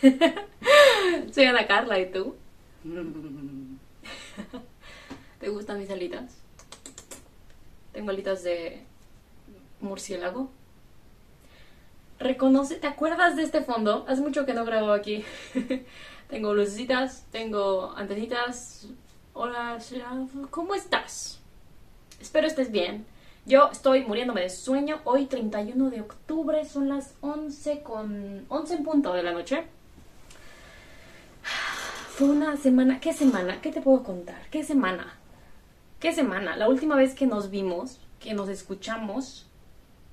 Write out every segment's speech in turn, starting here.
Soy Ana Carla, ¿y tú? ¿Te gustan mis alitas? Tengo alitas de murciélago. Reconoce, ¿te acuerdas de este fondo? Hace mucho que no grabo aquí. tengo lucecitas, tengo antenitas. Hola, ¿cómo estás? Espero estés bien. Yo estoy muriéndome de sueño. Hoy 31 de octubre son las 11 con 11 en punto de la noche. Fue una semana, ¿qué semana? ¿Qué te puedo contar? ¿Qué semana? ¿Qué semana? La última vez que nos vimos, que nos escuchamos,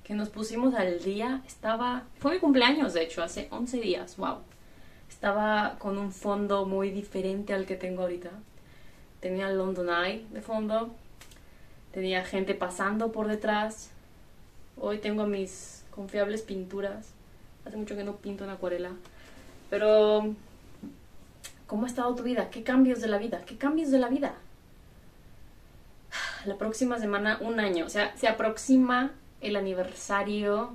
que nos pusimos al día, estaba, fue mi cumpleaños de hecho, hace 11 días, wow. Estaba con un fondo muy diferente al que tengo ahorita. Tenía London Eye de fondo, tenía gente pasando por detrás. Hoy tengo mis confiables pinturas. Hace mucho que no pinto en acuarela. Pero, ¿cómo ha estado tu vida? ¿Qué cambios de la vida? ¿Qué cambios de la vida? La próxima semana, un año. O sea, se aproxima el aniversario,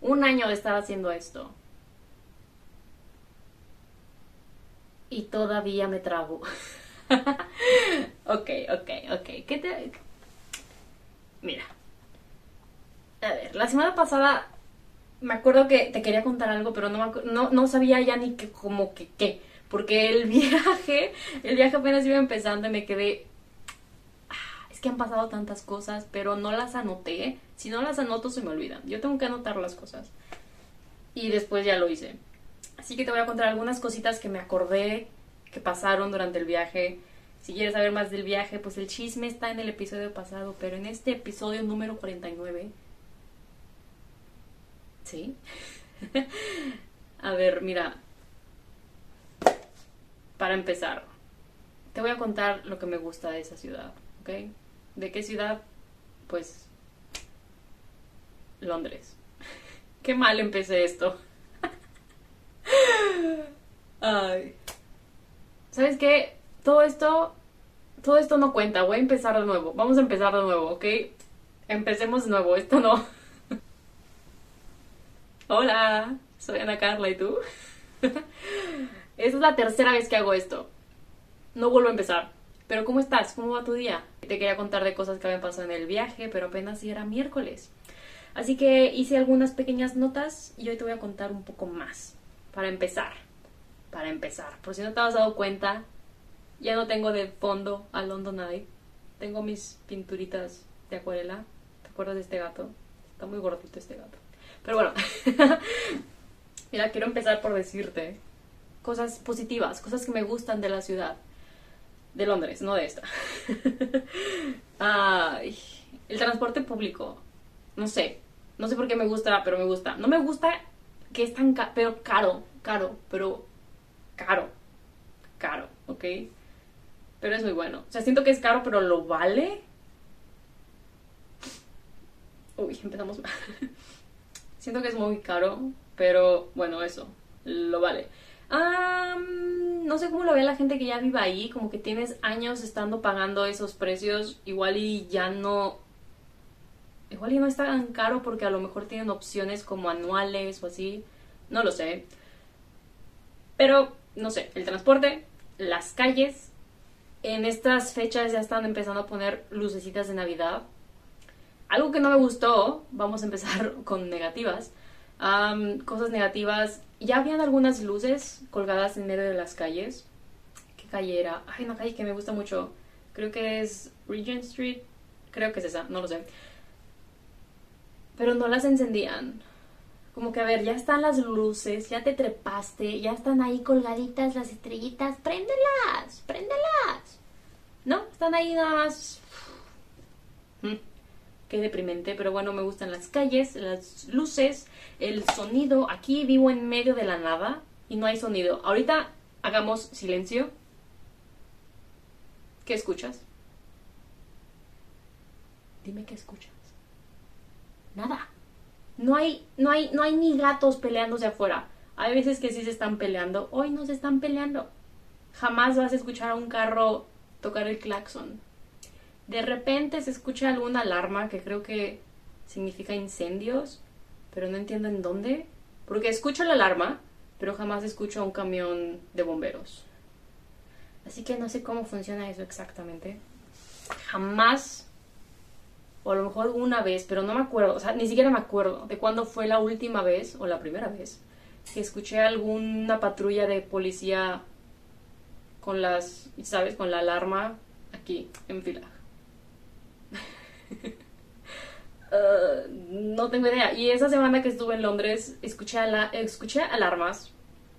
un año de estar haciendo esto. Y todavía me trago. ok, ok, ok. ¿Qué te... Mira. A ver, la semana pasada me acuerdo que te quería contar algo, pero no, no, no sabía ya ni que, como que qué. Porque el viaje, el viaje apenas iba empezando y me quedé que han pasado tantas cosas, pero no las anoté. Si no las anoto, se me olvidan. Yo tengo que anotar las cosas. Y después ya lo hice. Así que te voy a contar algunas cositas que me acordé que pasaron durante el viaje. Si quieres saber más del viaje, pues el chisme está en el episodio pasado, pero en este episodio número 49. ¿Sí? a ver, mira. Para empezar, te voy a contar lo que me gusta de esa ciudad, ¿ok? ¿De qué ciudad? Pues Londres. Qué mal empecé esto. Ay. ¿Sabes qué? Todo esto, todo esto no cuenta. Voy a empezar de nuevo. Vamos a empezar de nuevo, ¿ok? Empecemos de nuevo. Esto no. Hola, soy Ana Carla y tú. Esta es la tercera vez que hago esto. No vuelvo a empezar. Pero ¿cómo estás? ¿Cómo va tu día? Te quería contar de cosas que habían pasado en el viaje, pero apenas si era miércoles. Así que hice algunas pequeñas notas y hoy te voy a contar un poco más. Para empezar. Para empezar. Por si no te has dado cuenta, ya no tengo de fondo a London Eye. Tengo mis pinturitas de acuarela. ¿Te acuerdas de este gato? Está muy gordito este gato. Pero bueno. Mira, quiero empezar por decirte cosas positivas, cosas que me gustan de la ciudad de Londres, no de esta. Ay, el transporte público, no sé, no sé por qué me gusta, pero me gusta. No me gusta que es tan caro, pero caro, caro, pero caro, caro, ¿ok? Pero es muy bueno. O sea, siento que es caro, pero lo vale. Uy, empezamos siento que es muy caro, pero bueno, eso, lo vale no sé cómo lo ve la gente que ya vive ahí, como que tienes años estando pagando esos precios, igual y ya no... Igual y no está tan caro porque a lo mejor tienen opciones como anuales o así, no lo sé. Pero, no sé, el transporte, las calles, en estas fechas ya están empezando a poner lucecitas de Navidad. Algo que no me gustó, vamos a empezar con negativas. cosas negativas, ya habían algunas luces colgadas en medio de las calles. ¿Qué calle era? Hay una calle que me gusta mucho. Creo que es Regent Street. Creo que es esa, no lo sé. Pero no las encendían. Como que, a ver, ya están las luces, ya te trepaste, ya están ahí colgaditas las estrellitas. ¡Préndelas! ¡Préndelas! ¿No? Están ahí nada. Mm qué deprimente, pero bueno, me gustan las calles, las luces, el sonido. Aquí vivo en medio de la nada y no hay sonido. Ahorita hagamos silencio. ¿Qué escuchas? Dime qué escuchas. Nada. No hay, no hay, no hay ni gatos peleándose afuera. Hay veces que sí se están peleando. Hoy no se están peleando. Jamás vas a escuchar a un carro tocar el claxon. De repente se escucha alguna alarma que creo que significa incendios, pero no entiendo en dónde. Porque escucho la alarma, pero jamás escucho a un camión de bomberos. Así que no sé cómo funciona eso exactamente. Jamás, o a lo mejor una vez, pero no me acuerdo, o sea, ni siquiera me acuerdo de cuándo fue la última vez o la primera vez que escuché alguna patrulla de policía con las, ¿sabes? Con la alarma aquí, en fila. Uh, no tengo idea. Y esa semana que estuve en Londres, escuché, escuché alarmas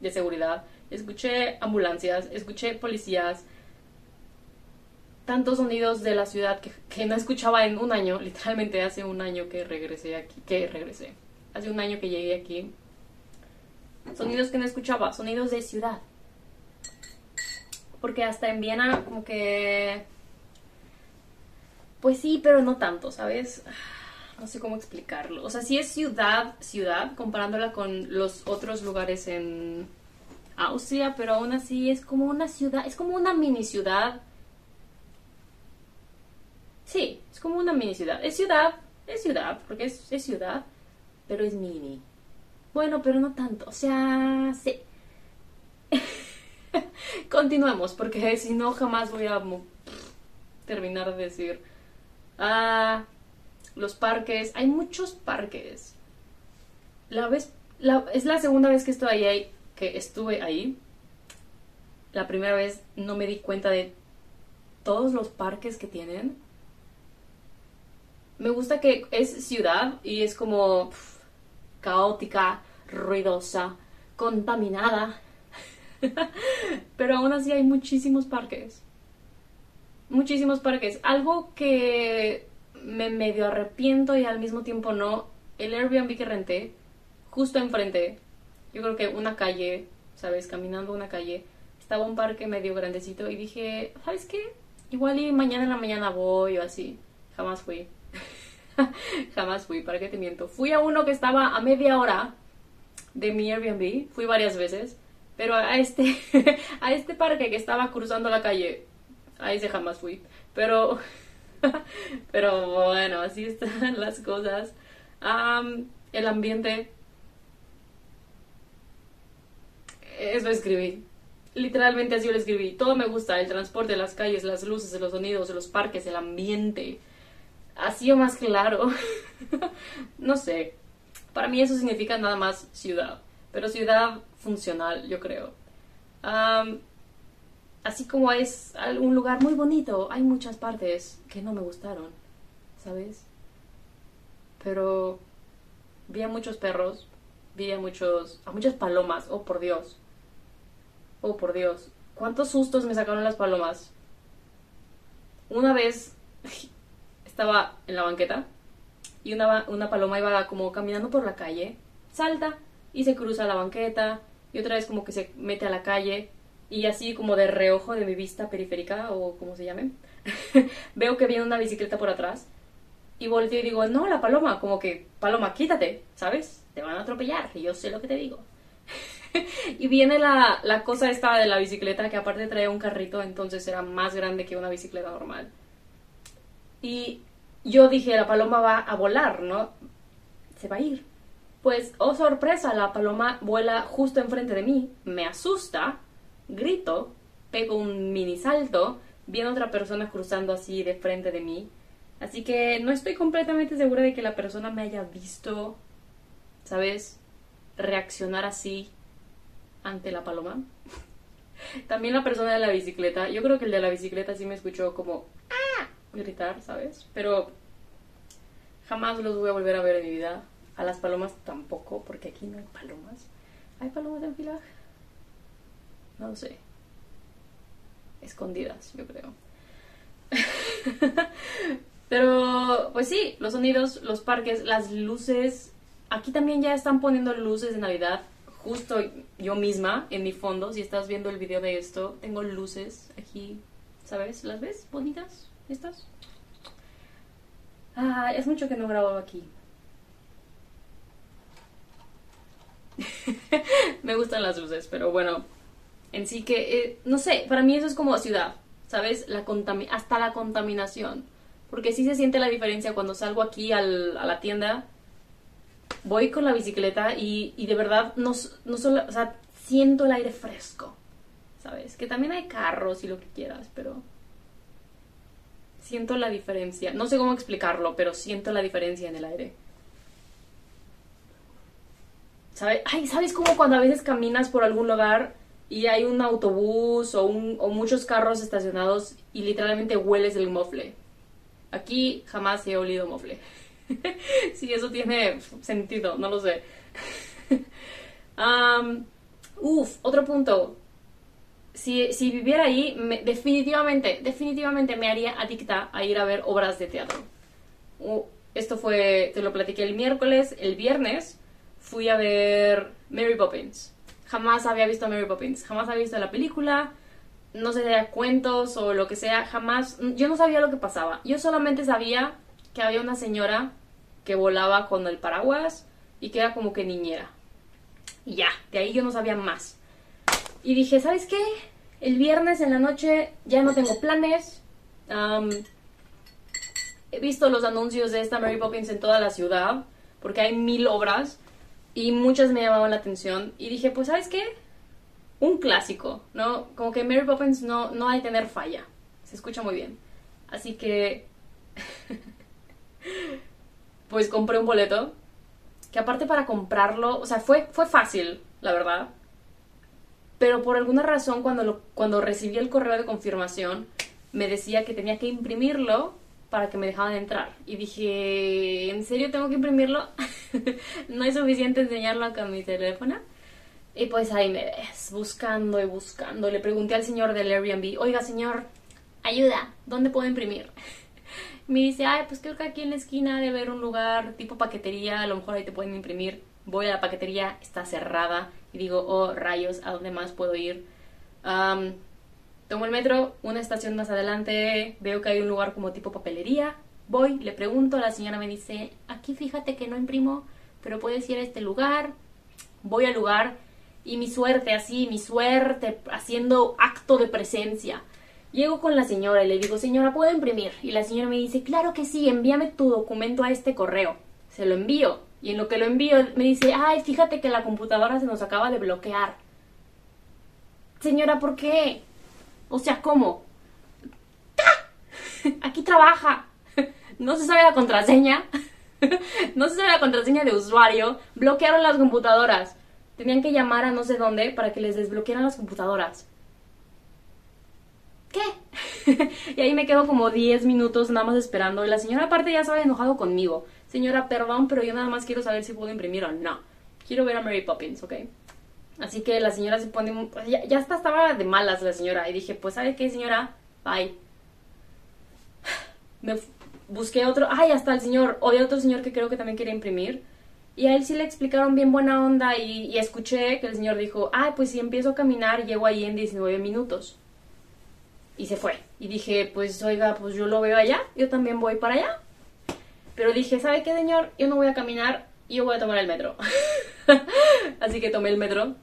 de seguridad, escuché ambulancias, escuché policías, tantos sonidos de la ciudad que, que, no escuchaba en un año, literalmente hace un año que regresé aquí, que regresé, hace un año que llegué aquí. Sonidos que no escuchaba, sonidos de ciudad. Porque hasta en Viena como que... Pues sí, pero no tanto, ¿sabes? no sé cómo explicarlo. O sea, sí es ciudad, ciudad, comparándola con los otros lugares en Austria, pero aún así es como una ciudad, es como una mini ciudad. Sí, es como una mini ciudad. Es ciudad, es ciudad, porque es, es ciudad, pero es mini. Bueno, pero no tanto. O sea, sí. Continuemos, porque si no jamás voy a terminar de decir. Ah, los parques, hay muchos parques. La vez, la, es la segunda vez que estoy ahí, que estuve ahí. La primera vez no me di cuenta de todos los parques que tienen. Me gusta que es ciudad y es como caótica, ruidosa, contaminada. Pero aún así hay muchísimos parques. Muchísimos parques. Algo que me medio arrepiento y al mismo tiempo no. El Airbnb que renté, justo enfrente, yo creo que una calle, ¿sabes? Caminando una calle, estaba un parque medio grandecito y dije, ¿sabes qué? Igual y mañana en la mañana voy o así. Jamás fui. Jamás fui, ¿para qué te miento? Fui a uno que estaba a media hora de mi Airbnb, fui varias veces, pero a este, a este parque que estaba cruzando la calle, a ese jamás fui. Pero Pero bueno, así están las cosas. el ambiente. Eso escribí. Literalmente así lo escribí. Todo me gusta. El transporte, las calles, las luces, los sonidos, los parques, el ambiente. Así o más claro. no sé. Para mí eso significa nada más ciudad. Pero ciudad funcional, yo creo así como es un lugar muy bonito, hay muchas partes que no me gustaron, ¿sabes? Pero vi a muchos perros, vi a muchos, a muchas palomas, oh por Dios, oh por Dios, cuántos sustos me sacaron las palomas. Una vez estaba en la banqueta y una, una paloma iba como caminando por la calle, salta y se cruza la banqueta y otra vez como que se mete a la calle y así como de reojo de mi vista periférica o como se llame, veo que viene una bicicleta por atrás y volteo y digo, no, la paloma, como que, paloma, quítate, ¿sabes? Te van a atropellar, y yo sé lo que te digo. y viene la, la cosa esta de la bicicleta que aparte trae un carrito, entonces era más grande que una bicicleta normal. Y yo dije, la paloma va a volar, ¿no? Se va a ir. Pues, oh sorpresa, la paloma vuela justo enfrente de mí, me asusta grito, pego un mini salto, viene otra persona cruzando así de frente de mí. Así que no estoy completamente segura de que la persona me haya visto, ¿sabes? Reaccionar así ante la paloma. También la persona de la bicicleta, yo creo que el de la bicicleta sí me escuchó como ¡Ah! gritar, ¿sabes? Pero jamás los voy a volver a ver en mi vida. A las palomas tampoco, porque aquí no hay palomas. ¿Hay palomas en fila? No lo sé. Escondidas, yo creo. Pero, pues sí, los sonidos, los parques, las luces. Aquí también ya están poniendo luces de Navidad. Justo yo misma, en mi fondo, si estás viendo el video de esto, tengo luces aquí, ¿sabes? ¿Las ves? ¿Bonitas? ¿Estas? Ah, es mucho que no grabo aquí. Me gustan las luces, pero bueno, en sí que, eh, no sé, para mí eso es como ciudad, ¿sabes? La hasta la contaminación. Porque sí se siente la diferencia cuando salgo aquí al, a la tienda, voy con la bicicleta y, y de verdad no, no solo, o sea, siento el aire fresco, ¿sabes? Que también hay carros y lo que quieras, pero siento la diferencia. No sé cómo explicarlo, pero siento la diferencia en el aire. ¿Sabes? Ay, ¿sabes cómo cuando a veces caminas por algún lugar y hay un autobús o, un, o muchos carros estacionados y literalmente hueles el mofle? Aquí jamás he olido mofle. si eso tiene sentido, no lo sé. uf, otro punto. Si, si viviera ahí, definitivamente, definitivamente me haría adicta a ir a ver obras de teatro. esto fue, te lo platiqué el miércoles, el viernes fui a ver Mary Poppins. Jamás había visto Mary Poppins, jamás había visto la película, no sé, cuentos o lo que sea, jamás, yo no sabía lo que pasaba. Yo solamente sabía que había una señora que volaba con el paraguas y que era como que niñera. Y ya, de ahí yo no sabía más. Y dije, ¿sabes qué? El viernes en la noche ya no tengo planes. he visto los anuncios de esta Mary Poppins en toda la ciudad, porque hay mil obras y muchas me llamaban la atención. Y dije, pues, ¿sabes qué? Un clásico, ¿no? Como que Mary Poppins no, no hay tener falla. Se escucha muy bien. Así que. pues compré un boleto. Que aparte para comprarlo, o sea, fue, fue fácil, la verdad. Pero por alguna razón, cuando, lo, cuando recibí el correo de confirmación, me decía que tenía que imprimirlo para que me dejaban entrar. Y dije, ¿en serio tengo que imprimirlo? no es suficiente enseñarlo con mi teléfono. Y pues ahí me ves, buscando y buscando. Le pregunté al señor del Airbnb, oiga señor, ayuda, ¿dónde puedo imprimir? me dice, ay, pues creo que aquí en la esquina debe haber un lugar tipo paquetería, a lo mejor ahí te pueden imprimir. Voy a la paquetería, está cerrada. Y digo, oh, rayos, ¿a dónde más puedo ir? Tomo el metro, una estación más adelante, veo que hay un lugar como tipo papelería. Voy, le pregunto, la señora me dice, aquí fíjate que no imprimo, pero puedes ir a este lugar. Voy al lugar y mi suerte, así, mi suerte, haciendo acto de presencia. Llego con la señora y le digo, señora, ¿puedo imprimir? Y la señora me dice, claro que sí, envíame tu documento a este correo. Se lo envío. Y en lo que lo envío me dice, ay, fíjate que la computadora se nos acaba de bloquear. Señora, ¿por qué? O sea, ¿cómo? Aquí trabaja. No se sabe la contraseña. No se sabe la contraseña de usuario. Bloquearon las computadoras. Tenían que llamar a no sé dónde para que les desbloquearan las computadoras. ¿Qué? y ahí me quedo como 10 minutos nada más esperando. La señora aparte ya había enojado conmigo. Señora, perdón, pero yo nada más quiero saber si puedo imprimir o no. Quiero ver a Mary Poppins, ¿ok? Así que la señora se pone... Ya, ya hasta estaba de malas la señora. Y dije, pues, ¿sabe qué, señora? Bye. Me busqué otro... Ay, hasta el señor. De otro señor que creo que también quería imprimir. Y a él sí le explicaron bien buena onda y, y escuché que el señor dijo, ay, pues si empiezo a caminar, llego ahí en 19 minutos. Y se fue. Y dije, pues oiga, pues yo lo veo allá, yo también voy para allá. Pero dije, ¿sabe qué, señor? Yo no voy a caminar, yo voy a tomar el metro. Así que tomé el metro.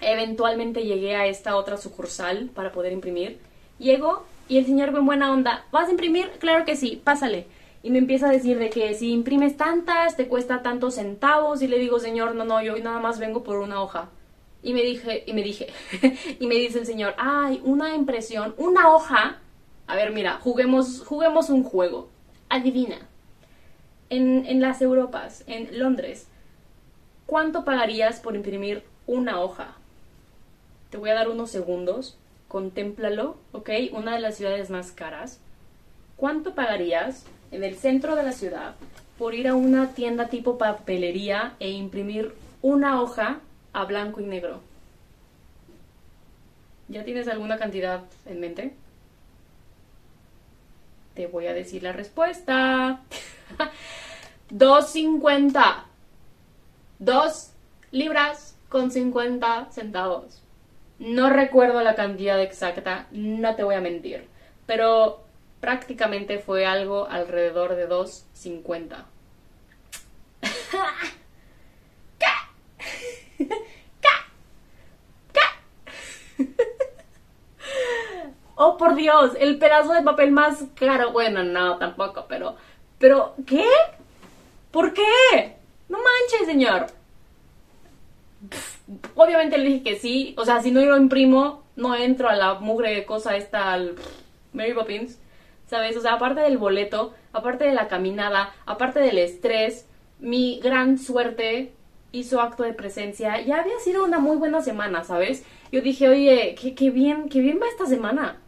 Eventualmente llegué a esta otra sucursal para poder imprimir. Llego y el señor con buena onda, ¿vas a imprimir? Claro que sí, pásale. Y me empieza a decir de que si imprimes tantas, te cuesta tantos centavos. Y le digo, señor, no, no, yo nada más vengo por una hoja. Y me dije, y me dije, y me dice el señor, ay, una impresión, una hoja. A ver, mira, juguemos, un juego. Adivina. En, en las Europas, en Londres, ¿cuánto pagarías por imprimir una hoja? Te voy a dar unos segundos. Contémplalo, ¿ok? Una de las ciudades más caras. ¿Cuánto pagarías en el centro de la ciudad por ir a una tienda tipo papelería e imprimir una hoja a blanco y negro? ¿Ya tienes alguna cantidad en mente? Te voy a decir la respuesta. 2.50. 2 libras con 50 centavos. No recuerdo la cantidad exacta, no te voy a mentir, pero prácticamente fue algo alrededor de 2.50. oh por Dios, el pedazo de papel más caro. Bueno, no, tampoco, pero. Pero, ¿qué? ¿Por qué? No manches, señor. Obviamente le dije que sí. O sea, si no lo imprimo, no entro a la mugre cosa esta al Mary Poppins. ¿Sabes? O sea, aparte del boleto, aparte de la caminada, aparte del estrés, mi gran suerte hizo acto de presencia. Ya había sido una muy buena semana, ¿sabes? Yo dije, oye, qué, bien, qué bien va esta semana.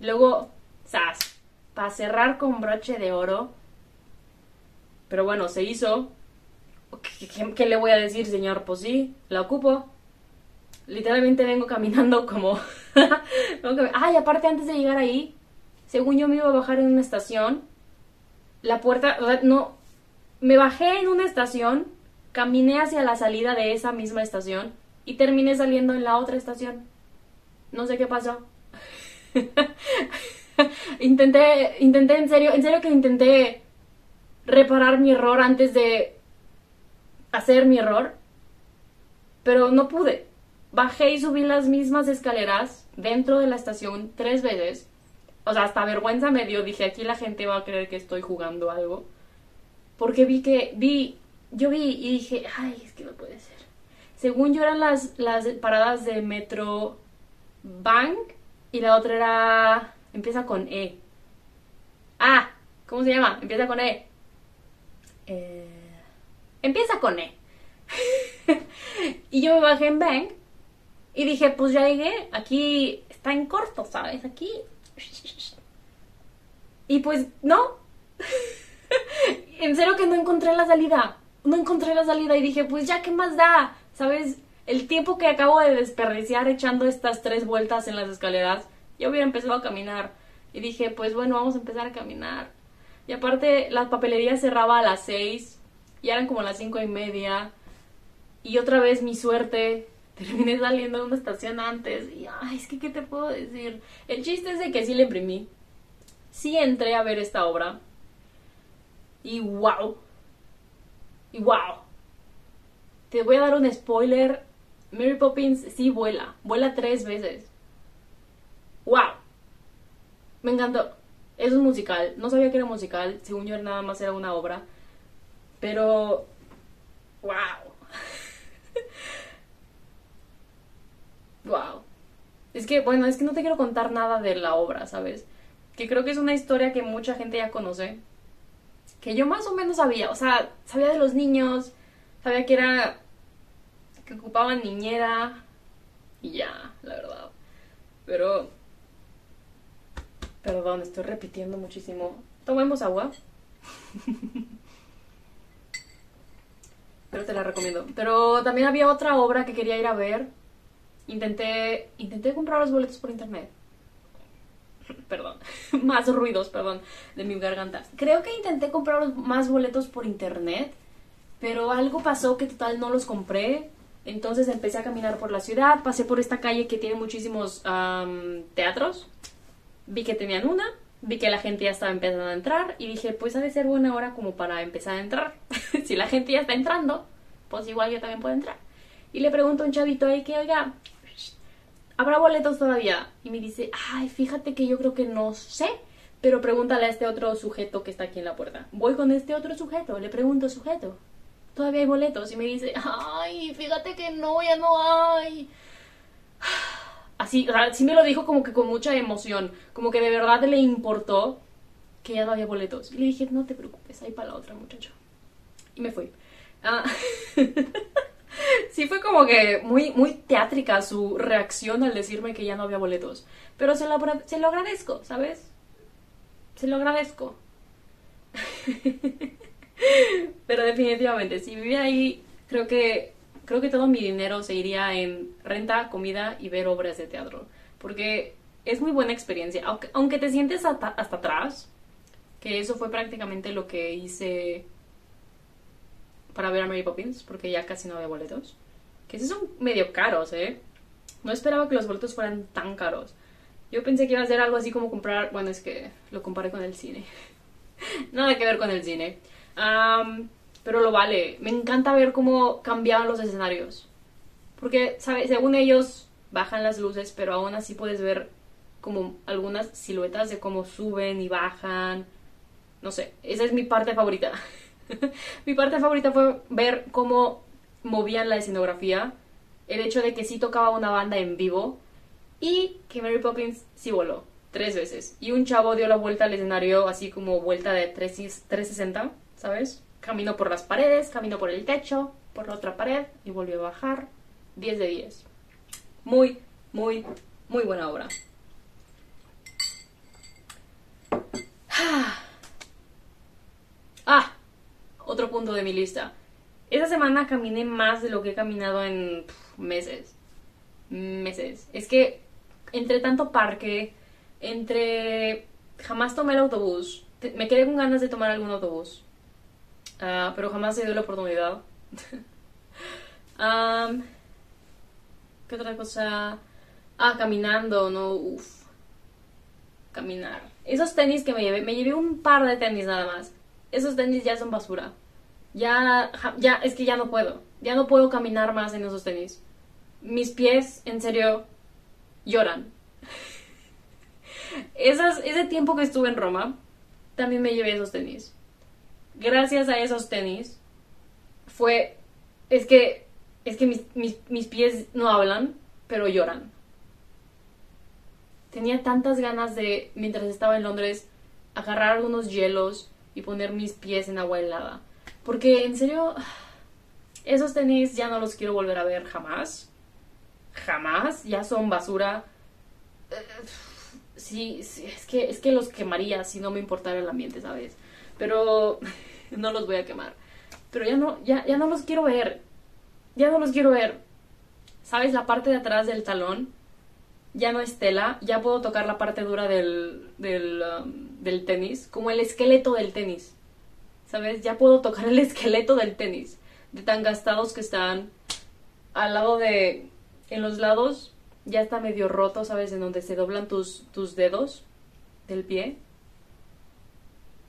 Luego, ¡zas! Para cerrar con broche de oro. Pero bueno, se hizo. ¿Qué, le voy a decir, señor? Pues sí, la ocupo. Literalmente vengo caminando como... Ay, aparte antes de llegar ahí, según yo me iba a bajar en una estación, la puerta, o sea, no, me bajé en una estación, caminé hacia la salida de esa misma estación y terminé saliendo en la otra estación. No sé qué pasó. intenté, intenté, en serio, en serio que intenté reparar mi error antes de hacer mi error, pero no pude. Bajé y subí las mismas escaleras dentro de la estación tres veces. O sea, hasta vergüenza me dio. Dije, aquí la gente va a creer que estoy jugando algo. Porque vi que, vi, yo vi y dije, ay, es que no puede ser. Según yo eran las, las paradas de Metro Bank y la otra era, empieza con E. Ah, ¿cómo se llama? Empieza con E. Eh, empieza con E. y yo me bajé en Bank y dije, pues ya llegué, aquí está en corto, ¿sabes? Aquí. Y pues no. en serio que no encontré la salida. No encontré la salida y dije, pues ya, ¿qué más da? ¿Sabes? El tiempo que acabo de desperdiciar echando estas tres vueltas en las escaleras, ya hubiera empezado a caminar. Y dije, pues bueno, vamos a empezar a caminar. Y aparte, la papelería cerraba a las seis, y eran como las cinco y media. Y otra vez mi suerte, terminé saliendo de una estación antes. Y ay, es que, ¿qué te puedo decir? El chiste es de que sí le imprimí. Sí entré a ver esta obra. Y wow. Y wow. Te voy a dar un spoiler. Mary Poppins sí vuela. Vuela tres veces. ¡Wow! Me encantó. Es un musical. No sabía que era musical. Según yo nada más era una obra. Pero... ¡Wow! ¡Wow! Es que, bueno, es que no te quiero contar nada de la obra, ¿sabes? Que creo que es una historia que mucha gente ya conoce. Que yo más o menos sabía. O sea, sabía de los niños. Sabía que era que ocupaban niñera y ya, la verdad. Pero, perdón, estoy repitiendo muchísimo. Tomemos agua. Pero te la recomiendo. Pero también había otra obra que quería ir a ver. Intenté, intenté comprar los boletos por internet. Perdón, más ruidos, perdón, de mi garganta. Creo que intenté comprar más boletos por internet, pero algo pasó que total no los compré entonces empecé a caminar por la ciudad, pasé por esta calle que tiene muchísimos teatros, vi que tenían una, vi que la gente ya estaba empezando a entrar y dije, pues ha de ser buena hora como para empezar a entrar. si la gente ya está entrando, pues igual yo también puedo entrar. Y le pregunto a un chavito ahí que, oiga, ¿habrá boletos todavía? Y me dice, ay, fíjate que yo creo que no sé, pero pregúntale a este otro sujeto que está aquí en la puerta. Voy con este otro sujeto, le pregunto, sujeto, todavía hay boletos. Y me dice, ay, fíjate que no, ya no hay. Así, sí me lo dijo como que con mucha emoción, como que de verdad le importó que ya no había boletos. Y le dije, no te preocupes, ahí para la otra, muchacho. Y me fui. Ah. sí fue como que muy, muy teátrica su reacción al decirme que ya no había boletos. Pero se lo, se lo agradezco, ¿sabes? Se lo agradezco. Pero definitivamente, si vivía ahí, creo que, creo que todo mi dinero se iría en renta, comida y ver obras de teatro. Porque es muy buena experiencia. Aunque, aunque te sientes hasta, hasta atrás, que eso fue prácticamente lo que hice para ver a Mary Poppins, porque ya casi no había boletos. Que esos son medio caros, ¿eh? No esperaba que los boletos fueran tan caros. Yo pensé que iba a ser algo así como comprar, bueno, es que lo comparé con el cine. Nada que ver con el cine pero lo vale. Me encanta ver cómo cambiaban los escenarios. Porque, ¿sabes? Según ellos, bajan las luces, pero aún así puedes ver como algunas siluetas de cómo suben y bajan. No sé, esa es mi parte favorita. mi parte favorita fue ver cómo movían la escenografía el hecho de que sí tocaba una banda en vivo y que Mary Poppins sí voló tres veces. Y un chavo dio la vuelta al escenario así como vuelta de 360, ¿sabes? Caminó por las paredes, caminó por el techo, por la otra pared y volvió a bajar. 10 de 10. Muy, muy, muy buena obra. Ah, otro punto de mi lista. Esta semana caminé más de lo que he caminado en meses. Meses. Es que entre tanto parque, entre... Jamás tomé el autobús. Me quedé con ganas de tomar algún autobús. Ah, pero jamás se dio la oportunidad. ¿Qué otra cosa? Ah, caminando, no, uff. Caminar. Esos tenis que me llevé, me llevé un par de tenis nada más. Esos tenis ya son basura. Ya, ya, es que ya no puedo. Ya no puedo caminar más en esos tenis. Mis pies, en serio, lloran. Esas, ese tiempo que estuve en Roma, también me llevé esos tenis. Gracias a esos tenis, fue. Es que. Es que mis, mis, pies no hablan, pero lloran. Tenía tantas ganas de, mientras estaba en Londres, agarrar algunos hielos y poner mis pies en agua helada. Porque en serio, esos tenis ya no los quiero volver a ver jamás. Jamás. Ya son basura. Sí, sí, es que, es que los quemaría si no me importara el ambiente, ¿sabes? Pero no los voy a quemar. Pero ya no, ya, ya no los quiero ver. Ya no los quiero ver. ¿Sabes? La parte de atrás del talón ya no es tela, ya puedo tocar la parte dura del, del, um, del tenis, como el esqueleto del tenis. ¿Sabes? Ya puedo tocar el esqueleto del tenis, de tan gastados que están al lado de... En los lados ya está medio roto, ¿sabes? En donde se doblan tus, tus dedos del pie.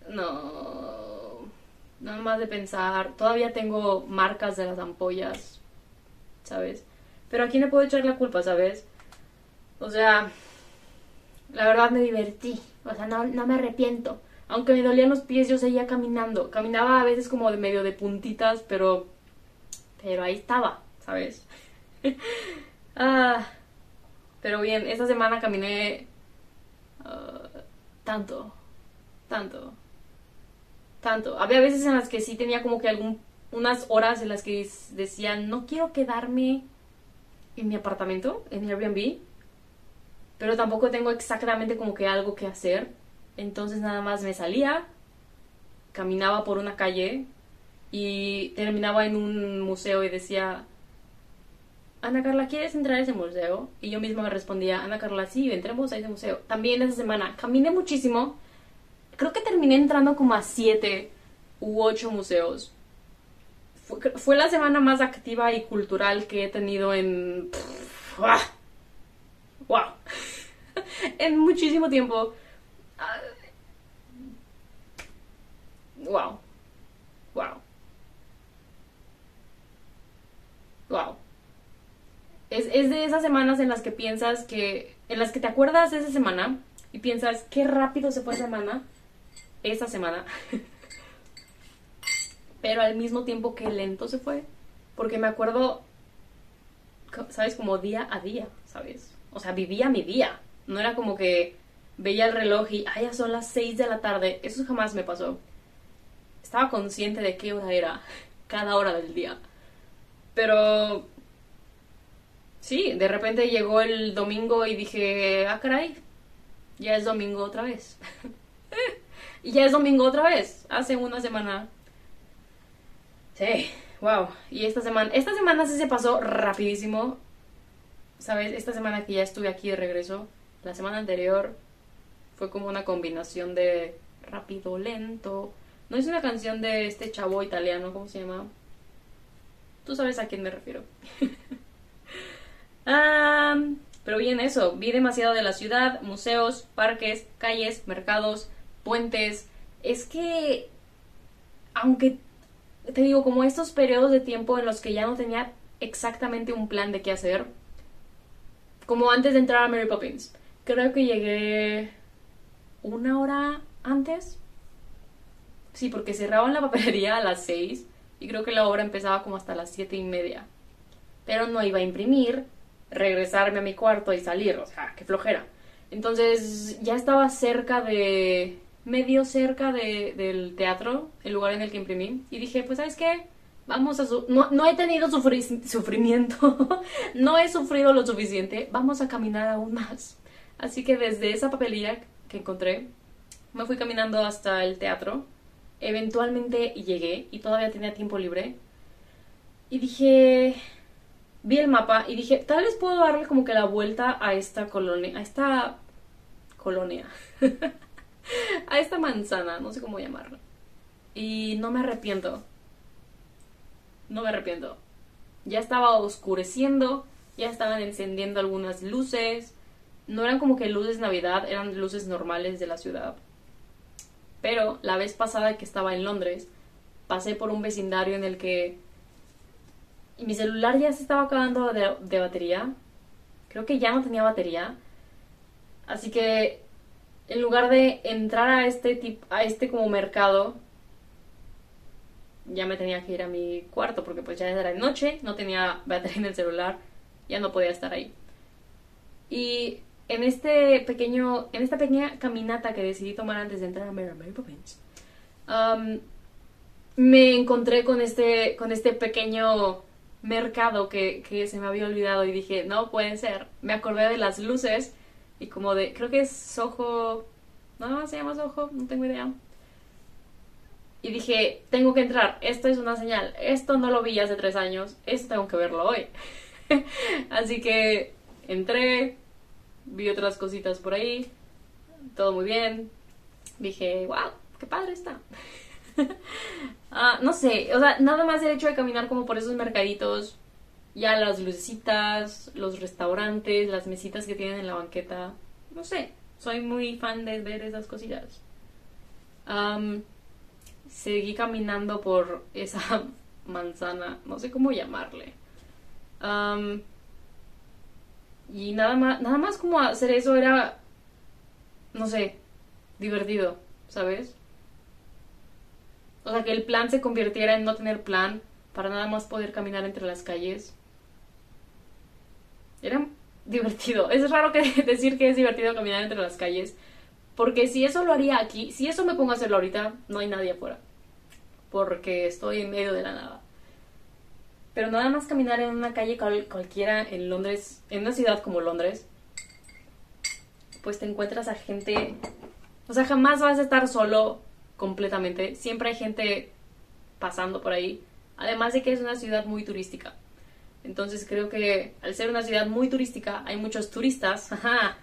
No. Nada más de pensar. Todavía tengo marcas de las ampollas, ¿sabes? Pero a quién le puedo echar la culpa, ¿sabes? O sea, la verdad me divertí. O sea, no, no me arrepiento. Aunque me dolían los pies, yo seguía caminando. Caminaba a veces como de medio de puntitas, pero. Pero ahí estaba, ¿sabes? ah, pero bien, esta semana caminé. Ah, tanto. Tanto. Tanto. Había veces en las que sí tenía como que algún. Unas horas en las que decían, no quiero quedarme en mi apartamento, en Airbnb pero tampoco tengo exactamente como que algo que hacer. Entonces nada más me salía, caminaba por una calle y terminaba en un museo y decía, Ana Carla, ¿quieres entrar a ese museo? Y yo misma me respondía, Ana Carla, sí, entremos a ese museo. También esa semana caminé muchísimo. Creo que terminé entrando como a siete u ocho museos. Fue, la semana más activa y cultural que he tenido en... ¡ah! wow, en muchísimo tiempo. wow, wow, wow. Es, es de esas semanas en las que piensas que, en las que te acuerdas de esa semana y piensas, qué rápido se fue esa semana, esa semana. Pero al mismo tiempo que lento se fue. Porque me acuerdo, ¿sabes? Como día a día, ¿sabes? o sea, vivía mi día. No era como que veía el reloj y, ah, ya son las 6 de la tarde. Eso jamás me pasó. Estaba consciente de qué hora era cada hora del día. Pero... Sí, de repente llegó el domingo y dije, ah, caray, ya es domingo otra vez. y ya es domingo otra vez, hace una semana. Sí, wow. Y esta semana, esta semana sí se pasó rapidísimo. ¿sabes? Esta semana que ya estuve aquí de regreso, la semana anterior fue como una combinación de rápido, lento. No es una canción de este chavo italiano, ¿cómo se llama? Tú sabes a quién me refiero. pero bien eso, vi demasiado de la ciudad, museos, parques, calles, mercados, puentes. Es que, aunque te digo, como estos periodos de tiempo en los que ya no tenía exactamente un plan de qué hacer, como antes de entrar a Mary Poppins. Creo que llegué una hora antes. Sí, porque cerraban la papelería a las 6 y creo que la obra empezaba como hasta las siete y media. pero no iba a imprimir, regresarme a mi cuarto y salir, o sea, qué flojera. Entonces ya estaba cerca de, medio cerca de, del teatro, el lugar en el que imprimí, y dije, pues sabes qué, vamos a... No, no he tenido sufrimiento, no he sufrido lo suficiente, vamos a caminar aún más. Así que desde esa papelilla que encontré, me fui caminando hasta el teatro. Eventualmente llegué y todavía tenía tiempo libre. Y dije, vi el mapa y dije, tal vez puedo darle como que la vuelta a esta colonia, a esta colonia, a esta manzana, no sé cómo llamarla. Y no me arrepiento. No me arrepiento. Ya estaba oscureciendo, ya estaban encendiendo algunas luces. No eran como que luces de Navidad, eran luces normales de la ciudad. Pero la vez pasada que estaba en Londres, pasé por un vecindario en el que mi celular ya se estaba acabando de, batería. Creo que ya no tenía batería. Así que en lugar de entrar a este tipo, a este como mercado, ya me tenía que ir a mi cuarto porque pues ya era de noche, no tenía batería en el celular, ya no podía estar ahí. Y en este pequeño, en esta pequeña caminata que decidí tomar antes de entrar a Mary, Poppins, um, me encontré con este, con este pequeño mercado que, se me había olvidado y dije, no puede ser. Me acordé de las luces y como de, creo que es Soho, no, se llama Soho, no tengo idea. Y dije, tengo que entrar, esto es una señal, esto no lo vi hace tres años, esto tengo que verlo hoy. Así que entré, vi otras cositas por ahí, todo muy bien. Dije, wow, qué padre está. Ah, no sé, o sea, nada más el hecho de caminar como por esos mercaditos, ya las lucecitas, los restaurantes, las mesitas que tienen en la banqueta, no sé, soy muy fan de ver esas cositas. seguí caminando por esa manzana, no sé cómo llamarle. y nada más, nada más como hacer eso era, no sé, divertido, ¿sabes? O sea, que el plan se convirtiera en no tener plan para nada más poder caminar entre las calles. Era divertido. Es raro que decir que es divertido caminar entre las calles. Porque si eso lo haría aquí, si eso me pongo a hacerlo ahorita, no hay nadie afuera. Porque estoy en medio de la nada. Pero nada más caminar en una calle cualquiera en Londres, en una ciudad como Londres, pues te encuentras a gente. O sea, jamás vas a estar solo completamente. Siempre hay gente pasando por ahí. Además de que es una ciudad muy turística. Entonces creo que al ser una ciudad muy turística hay muchos turistas. Ajá.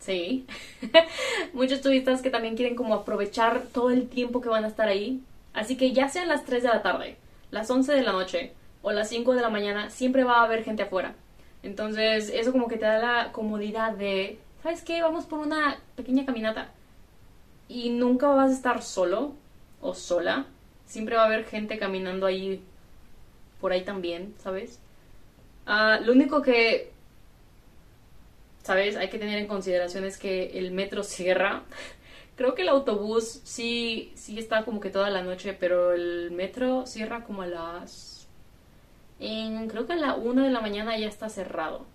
Sí. muchos turistas que también quieren como aprovechar todo el tiempo que van a estar ahí. Así que ya sean las 3 de la tarde, las 11 de la noche o las 5 de la mañana, siempre va a haber gente afuera. Entonces eso como que te da la comodidad de, ¿sabes qué? Vamos por una pequeña caminata y nunca vas a estar solo o sola. Siempre va a haber gente caminando ahí por ahí también, ¿sabes? Ah, lo único que, ¿sabes? Hay que tener en consideración es que el metro cierra. Creo que el autobús sí, sí está como que toda la noche, pero el metro cierra como a las... En, creo que a la una de la mañana ya está cerrado.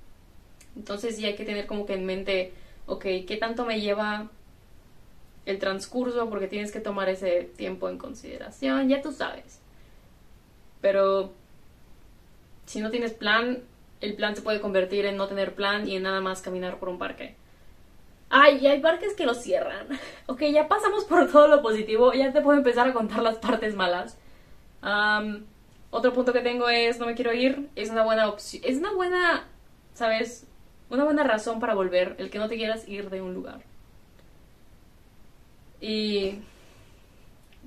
Entonces sí hay que tener como que en mente, ok, ¿qué tanto me lleva el transcurso porque tienes que tomar ese tiempo en consideración, ya tú sabes. Pero si no tienes plan, el plan se puede convertir en no tener plan y en nada más caminar por un parque. Ay, y hay parques que lo cierran. Ok, ya pasamos por todo lo positivo, ya te puedo empezar a contar las partes malas. otro punto que tengo es no me quiero ir, es una buena opción, es una buena, ¿sabes? Una buena razón para volver, el que no te quieras ir de un lugar. Y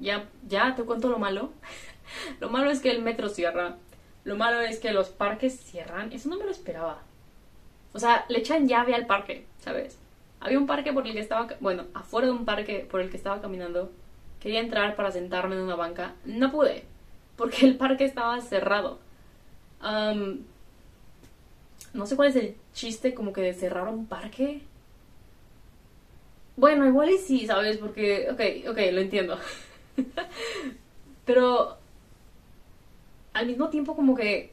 ya, ya te cuento lo malo. lo malo es que el metro cierra. Lo malo es que los parques cierran. Eso no me lo esperaba. O sea, le echan llave al parque, ¿sabes? Había un parque por el que estaba, bueno, afuera de un parque por el que estaba caminando. Quería entrar para sentarme en una banca. No pude, porque el parque estaba cerrado. no sé cuál es el chiste como que de cerrar un parque. Bueno, igual y sí, ¿sabes? Porque, ok, ok, lo entiendo. Pero al mismo tiempo como que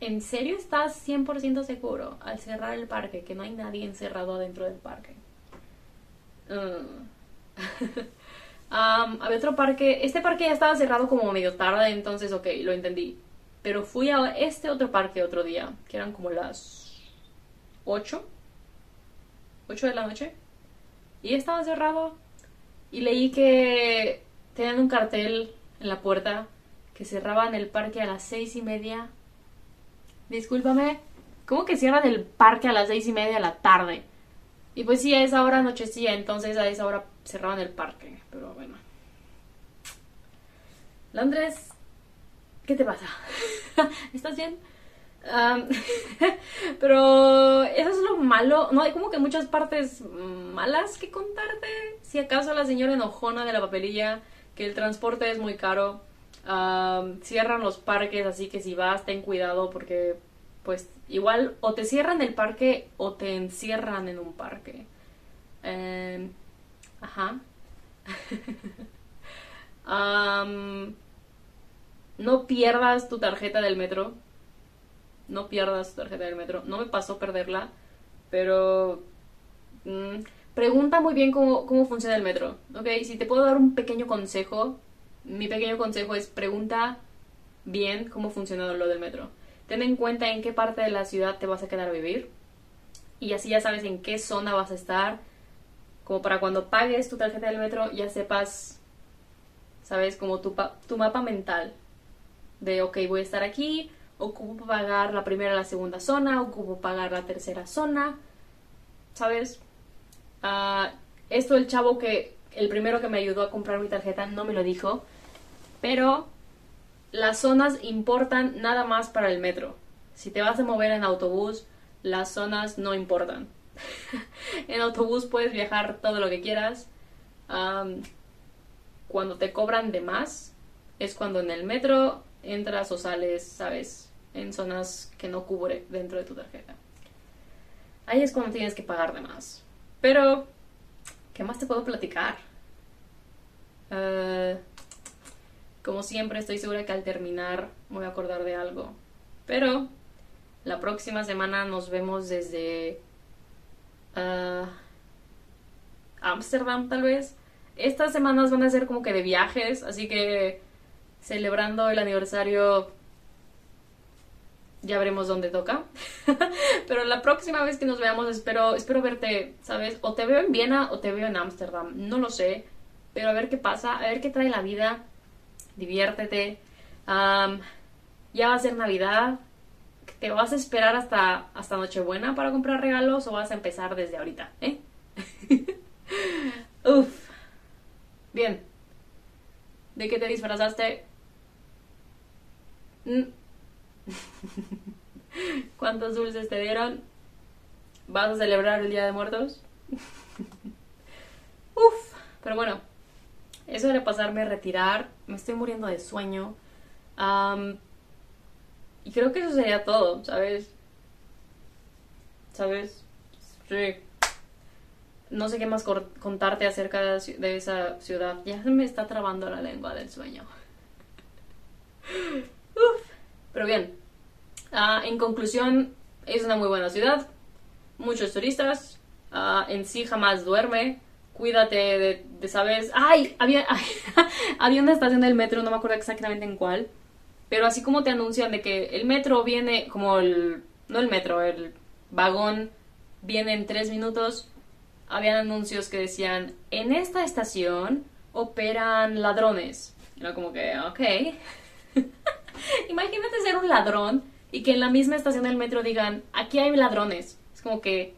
¿en serio estás 100% seguro al cerrar el parque que no hay nadie encerrado adentro del parque? Mm. había otro parque, este parque ya estaba cerrado como medio tarde, entonces ok, lo entendí. Pero fui a este otro parque otro día, que eran como las 8, 8 de la noche, y estaba cerrado. Y leí que tenían un cartel en la puerta que cerraban el parque a las seis y media. Discúlpame, ¿cómo que cierran el parque a las seis y media de la tarde? Y pues sí, a esa hora anochecía, entonces a esa hora cerraban el parque. Pero bueno. Londres, ¿qué te pasa? ¿Estás bien? pero eso es lo malo. No hay como que muchas partes malas que contarte. Si acaso la señora enojona de la papelilla, que el transporte es muy caro. Cierran los parques, así que si vas, ten cuidado porque pues igual o te cierran el parque o te encierran en un parque. Em, ajá. no pierdas tu tarjeta del metro. No pierdas tu tarjeta del metro. No me pasó perderla, pero... Mm, pregunta muy bien cómo, cómo funciona el metro. Ok, si te puedo dar un pequeño consejo, mi pequeño consejo es pregunta bien cómo funciona lo del metro. Ten en cuenta en qué parte de la ciudad te vas a quedar a vivir. Y así ya sabes en qué zona vas a estar. Como para cuando pagues tu tarjeta del metro ya sepas, sabes, como tu, tu mapa mental. De, ok, voy a estar aquí, ocupo pagar la primera, la segunda zona, ocupo pagar la tercera zona. ¿Sabes? Uh, esto el chavo que, el primero que me ayudó a comprar mi tarjeta no me lo dijo. Pero las zonas importan nada más para el metro. Si te vas a mover en autobús, las zonas no importan. en autobús puedes viajar todo lo que quieras. cuando te cobran de más, es cuando en el metro entras o sales, sabes, en zonas que no cubre dentro de tu tarjeta. Ahí es cuando tienes que pagar de más. Pero, ¿qué más te puedo platicar? Uh, como siempre, estoy segura que al terminar me voy a acordar de algo. Pero la próxima semana nos vemos desde Ámsterdam, uh, tal vez. Estas semanas van a ser como que de viajes, así que celebrando el aniversario ya veremos dónde toca. Pero la próxima vez que nos veamos espero, espero verte, ¿sabes? O te veo en Viena o te veo en Ámsterdam, no lo sé. Pero a ver qué pasa, a ver qué trae la vida diviértete. ya va a ser Navidad. ¿Te vas a esperar hasta, hasta Nochebuena para comprar regalos o vas a empezar desde ahorita? ¿Eh? Uf. Bien. ¿De qué te disfrazaste? Mm. ¿Cuántos dulces te dieron? ¿Vas a celebrar el Día de Muertos? Uf. Pero bueno, eso de pasarme a retirar, me estoy muriendo de sueño. y creo que eso sería todo, ¿sabes? ¿Sabes? Sí. No sé qué más contarte acerca de esa ciudad. Ya me está trabando la lengua del sueño. Uf. Pero bien. Ah, en conclusión, es una muy buena ciudad. Muchos turistas. Ah, en sí jamás duerme cuídate de, ¿sabes? ¡Ay! Había, había una estación del metro, no me acuerdo exactamente en cuál, pero así como te anuncian de que el metro viene, como el, no el metro, el vagón viene en tres minutos, habían anuncios que decían, en esta estación operan ladrones. Era como que, ok. Imagínate ser un ladrón y que en la misma estación del metro digan, aquí hay ladrones. Es como que,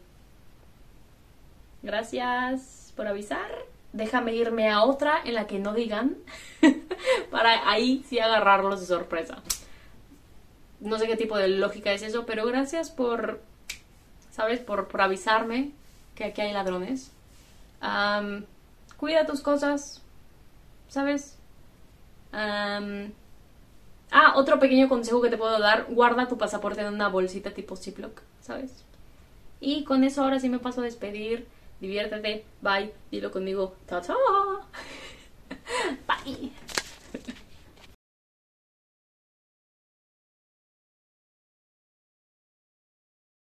gracias por avisar. Déjame irme a otra en la que no digan. para ahí sí agarrarlos de sorpresa. No sé qué tipo de lógica es eso, pero gracias por, ¿sabes? Por, por avisarme que aquí hay ladrones. cuida tus cosas, ¿sabes? ah, otro pequeño consejo que te puedo dar, guarda tu pasaporte en una bolsita tipo Ziploc, ¿sabes? Y con eso ahora sí me paso a despedir diviértete, bye, dilo conmigo, chao, chao. Bye.